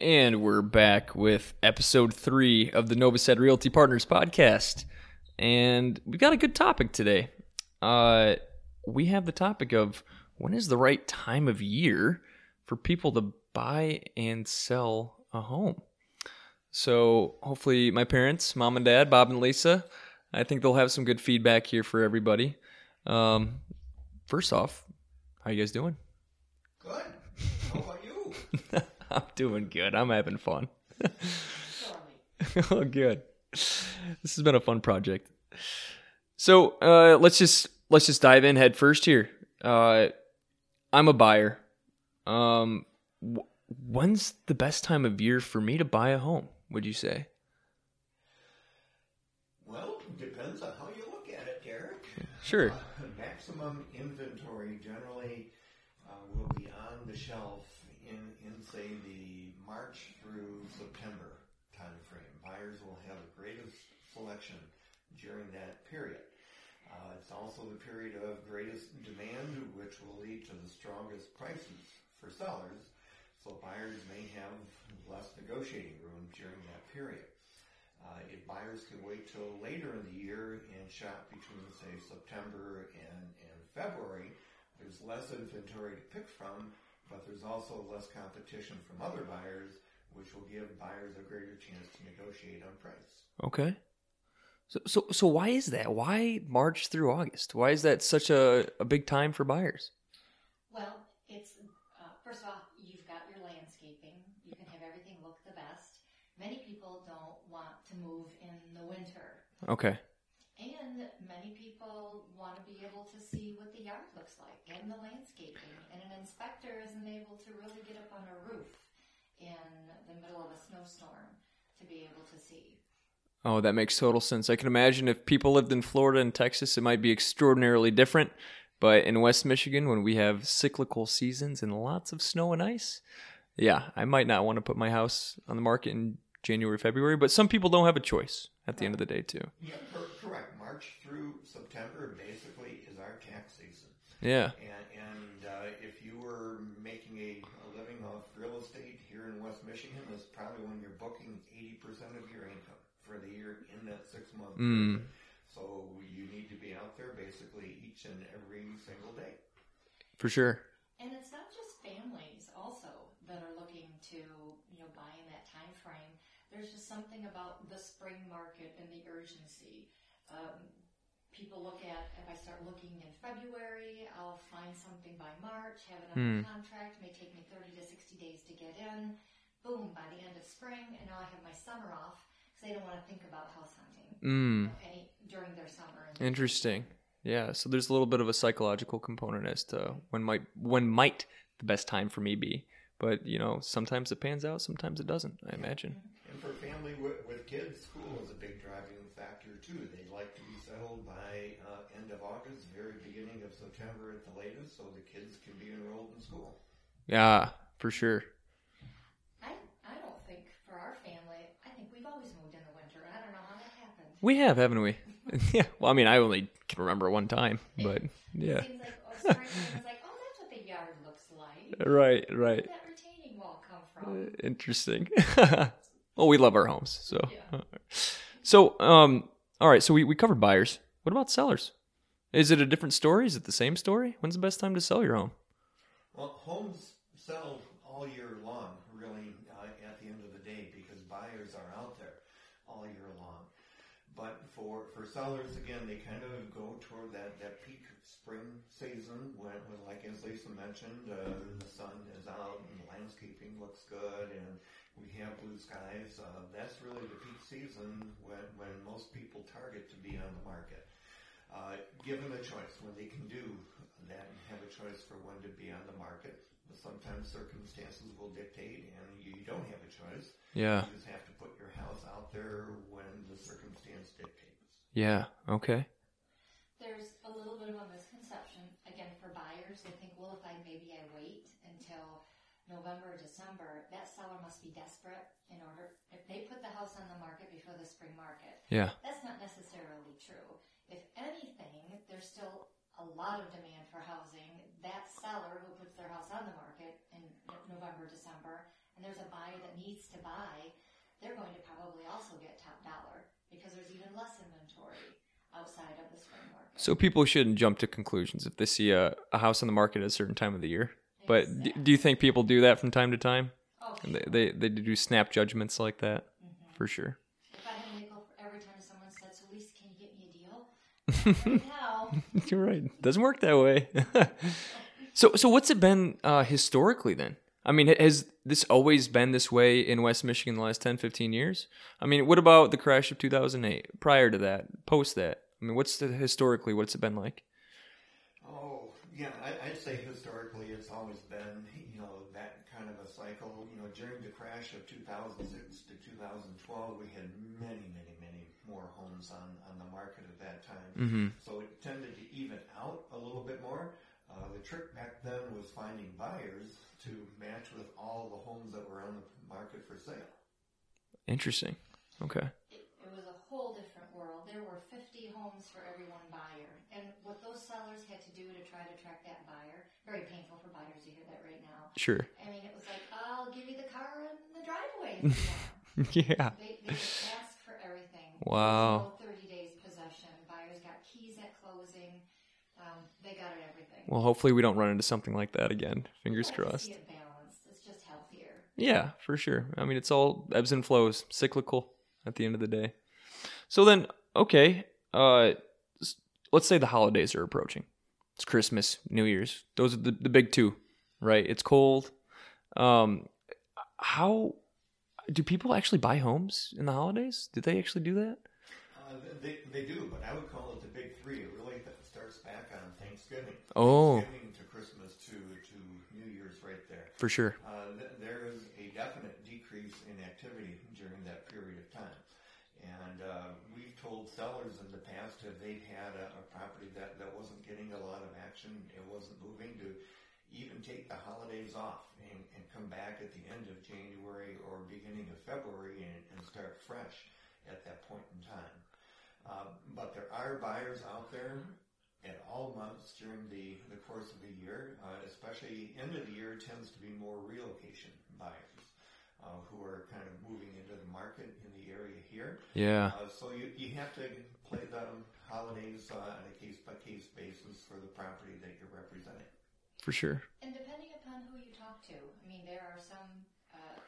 And we're back with episode three of the Novased Realty Partners podcast. And we've got a good topic today. Uh, we have the topic of when is the right time of year for people to buy and sell a home. So hopefully, my parents, mom and dad, Bob and Lisa, I think they'll have some good feedback here for everybody. Um, first off, how you guys doing? Good. How about you? I'm doing good. I'm having fun. oh, good. This has been a fun project. So uh, let's just let's just dive in head first here. Uh, I'm a buyer. Um, wh- when's the best time of year for me to buy a home? Would you say? Well, depends on how you look at it, Derek. Sure. Uh, maximum inventory generally uh, will be on the shelf say the March through September time frame. Buyers will have the greatest selection during that period. Uh, it's also the period of greatest demand, which will lead to the strongest prices for sellers. So buyers may have less negotiating room during that period. Uh, if buyers can wait till later in the year and shop between, say, September and, and February, there's less inventory to pick from, but there's also less competition from other buyers, which will give buyers a greater chance to negotiate on price. Okay. So so so why is that? Why March through August? Why is that such a, a big time for buyers? Well, it's uh, first of all, you've got your landscaping. You can have everything look the best. Many people don't want to move in the winter, Okay. and many people want to be able to see what the yard looks like and the landscaping. And an inspector isn't able to really get up on a roof in the middle of a snowstorm to be able to see. Oh, that makes total sense. I can imagine if people lived in Florida and Texas, it might be extraordinarily different. But in West Michigan, when we have cyclical seasons and lots of snow and ice, yeah, I might not want to put my house on the market in January, February. But some people don't have a choice at the end of the day, too. Yeah, cor- correct. March through September basically is our tax season. Yeah. And, and uh, if you were making a, a living off real estate here in West Michigan, that's probably when you're booking 80% of your income for the year in that six month Mm. period. So you need to be out there basically each and every single day. For sure. And it's not just families also that are looking to, you know, buy in that time frame. There's just something about the spring market and the urgency. Um, people look at, if I start looking in February, I'll find something by March, have it under Hmm. contract, may take me 30 to 60 days to get in. Boom, by the end of spring, and now I have my summer off because they don't want to think about house hunting Mm. any, during their summer. And Interesting. Yeah. So there's a little bit of a psychological component as to when might when might the best time for me be. But you know, sometimes it pans out, sometimes it doesn't. I imagine. And for family with, with kids, school is a big driving factor too. They like to be settled by uh, end of August, very beginning of September at the latest, so the kids can be enrolled in school. Yeah, for sure. I, I don't think for our family, I think we've always moved in the winter. I don't know how that happened. We have, haven't we? yeah. Well, I mean, I only can remember one time, but yeah. It seems like oh, spring is like, oh, that's what the yard looks like. Right, Where right. did that retaining wall come Uh, from? Interesting. well, we love our homes, so. Yeah. So, um, all right. So we we covered buyers. What about sellers? Is it a different story? Is it the same story? When's the best time to sell your home? Well, homes sell all year long, really, uh, at the end of the day, because buyers are out there all year long. But for, for sellers, again, they kind of go toward that, that peak spring season when, when, like as Lisa mentioned, uh, the sun is out and the landscaping looks good and we have blue skies. Uh, that's really the peak season when, when most people target to be on the market. Uh, them a choice, when they can do that and have a choice for when to be on the market, But sometimes circumstances will dictate and you don't have a choice. Yeah. You just have to put your house out there when the circumstance dictates. Yeah. Okay. There's a little bit of a misconception. Again, for buyers, they think, well, if I maybe I wait until November or December, that seller must be desperate in order. If they put the house on the market before the spring market, Yeah. That's not necessarily true. If anything, there's still a lot of demand for housing. That seller who puts their house on the market in November, December and there's a buyer that needs to buy, they're going to probably also get top dollar because there's even less inventory outside of the spring market. So people shouldn't jump to conclusions if they see a, a house on the market at a certain time of the year. But d- do you think people do that from time to time? Oh, And they, they they do snap judgments like that mm-hmm. for sure. if I had a nickel for every time someone said, "So Lisa, can you get me a deal?" You're right. Doesn't work that way. so so what's it been uh, historically then? I mean, has this always been this way in West Michigan the last 10, 15 years? I mean, what about the crash of 2008? Prior to that, post that? I mean, what's the historically what's it been like? Oh, yeah, I, I'd say historically it's always been, you know, that kind of a cycle. You know, during the crash of 2006 to 2012, we had many, many, many more homes on, on the market at that time. Mm-hmm. So it tended to even out a little bit more. Uh, the trick back then was finding buyers to match with all the homes that were on the market for sale. Interesting. Okay. it, it was a whole different world. There were 50 homes for every one buyer, and what those sellers had to do to try to attract that buyer, very painful for buyers to hear that right now. Sure. I mean, it was like, I'll give you the car in the driveway if you want. yeah. They, they just asked for everything. Wow. 30 days possession. Buyers got keys at closing. Um, they got it everything. Well, hopefully we don't run into something like that again. Fingers crossed. It balanced. It's just healthier. Yeah, for sure. I mean, it's all ebbs and flows, cyclical at the end of the day. So then, okay, uh, let's say the holidays are approaching. It's Christmas, New Year's. Those are the, the big two, right? It's cold. Um, how do people actually buy homes in the holidays? Do they actually do that? Uh, they, they do, but I would call it the big three. It really starts back on Thanksgiving. Oh. Thanksgiving to Christmas to, to New Year's right there. For sure. Uh, th- there is a definite decrease in activity during that period of time. And uh, we've told sellers in the past if they've had a, a property that, that wasn't getting a lot of action, it wasn't moving, to even take the holidays off and, and come back at the end of January or beginning of February and, and start fresh at that point in time. Uh, but there are buyers out there at all months during the, the course of the year, uh, especially end of the year tends to be more relocation buyers uh, who are kind of moving into the market in the area here. Yeah. Uh, so you, you have to play the holidays uh, on a case by case basis for the property that you're representing. For sure. And depending upon who you talk to, I mean, there are some uh,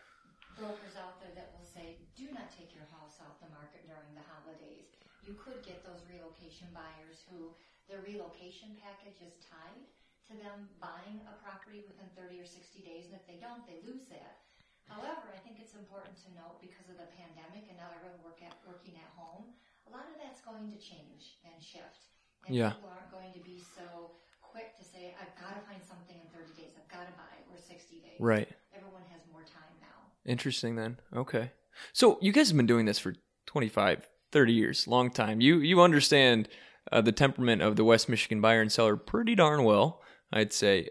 brokers out there that will say, do not take your house off the market during the holidays. You could get those relocation buyers who their relocation package is tied to them buying a property within 30 or 60 days, and if they don't, they lose that. However, I think it's important to note because of the pandemic and now everyone work at, working at home, a lot of that's going to change and shift. And Yeah. people aren't going to be so quick to say, I've got to find something in 30 days, I've got to buy it, or 60 days. Right. Everyone has more time now. Interesting then. Okay. So you guys have been doing this for 25, 30 years, long time. You you understand uh, the temperament of the West Michigan buyer and seller pretty darn well, I'd say.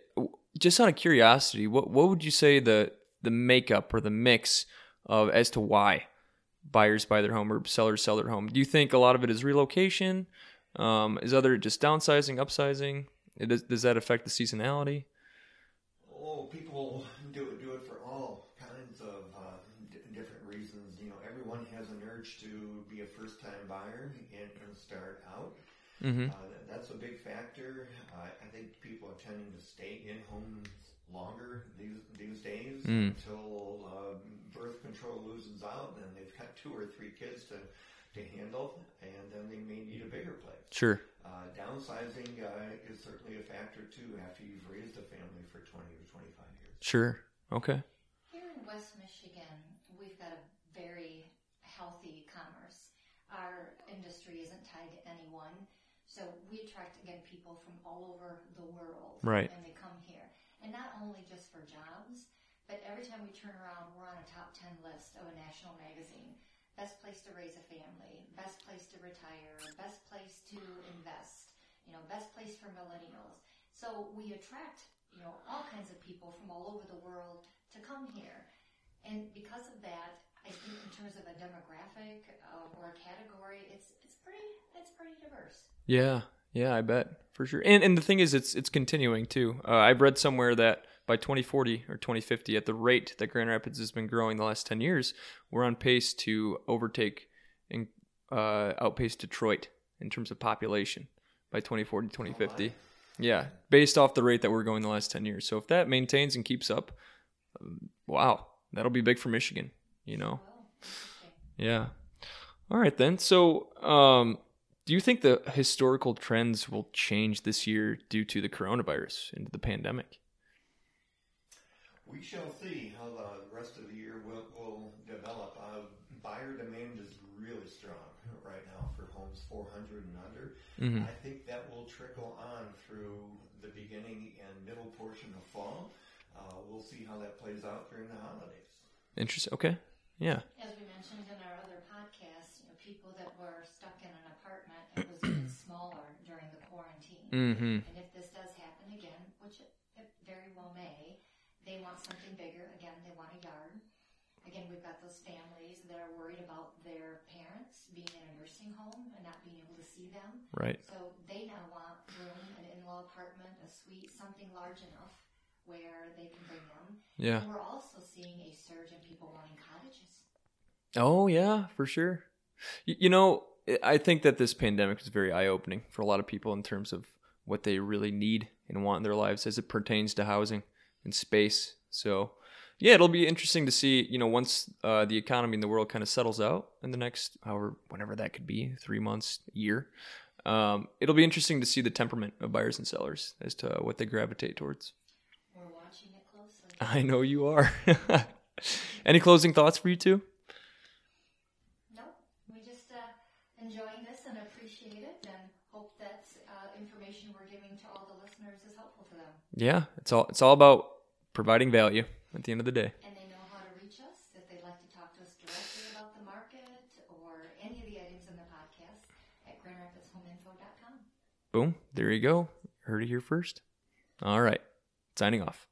Just out of curiosity, what what would you say the the makeup or the mix of as to why buyers buy their home or sellers sell their home? Do you think a lot of it is relocation? Um, is other just downsizing, upsizing? It does, does that affect the seasonality? Oh, people do it, do it for all kinds of uh, d- different reasons. You know, everyone has an urge to be a first-time buyer and, and start out. Mm-hmm. Uh, that- that's a big factor. Uh, I think people are tending to stay in homes longer these these days Mm. until uh, birth control loses out, and they've got two or three kids to to handle, and then they may need a bigger place. Sure. Uh, downsizing uh, is certainly a factor too after you've raised a family for 20 or 25 years. Sure. Okay. Here in West Michigan, we've got a very healthy commerce. Our industry isn't tied to anyone, so we attract again people from all over the world, Right. And they come here, and not only just for jobs, but every time we turn around, we're on a top ten list of a national magazine. Best place to raise a family, best place to retire, best place to invest, you know, best place for millennials. So we attract, you know, all kinds of people from all over the world to come here. And because of that, I think in terms of a demographic uh, or a category, it's it's pretty it's pretty diverse. Yeah, yeah, I bet for sure. And and the thing is, it's it's continuing too. Uh, I've read somewhere that by 2040 or 2050, at the rate that Grand Rapids has been growing the last 10 years, we're on pace to overtake and uh, outpace Detroit in terms of population by 2040, 2050. Yeah, based off the rate that we're going the last 10 years. So if that maintains and keeps up, um, wow, that'll be big for Michigan, you know? Yeah. All right then. So, um, do you think the historical trends will change this year due to the coronavirus and the pandemic? We shall see how the rest of the year will, will develop. Uh, buyer demand is really strong right now for homes 400 and under. Mhm. I think that will trickle on through the beginning and middle portion of fall. Uh, we'll see how that plays out during the holidays. Interesting. Okay. Yeah. As we mentioned in our other podcast, you know, people that were stuck in an apartment and was even smaller during the quarantine. Mm-hmm. And if this does happen again, which it, it very well may, they want something bigger. Again, they want a yard. Again, we've got those families that are worried about their parents being in a nursing home and not being able to see them. Right. So they now want room, an in-law apartment, a suite, something large enough where they can bring them. Yeah. And we're also seeing a surge in people wanting cottages. Oh yeah, for sure. Y- you know, I- I think that this pandemic is very eye-opening for a lot of people in terms of what they really need and want in their lives as it pertains to housing and space. So, yeah, it'll be interesting to see. You know, once uh, the economy in the world kind of settles out in the next, however, whenever that could be, three months, year. Um, it'll be interesting to see the temperament of buyers and sellers as to what they gravitate towards. We're watching it closely. I know you are. Any closing thoughts for you two? No, we just uh, enjoying this and appreciate it and hope that uh, information we're giving to all the listeners is helpful to them. Yeah, it's all it's all about providing value at the end of the day. And they know how to reach us if they'd like to talk to us directly about the market or any of the items in the podcast at grandrapidshomeinfo.com. Boom, there you go. Heard it here first. All right, signing off.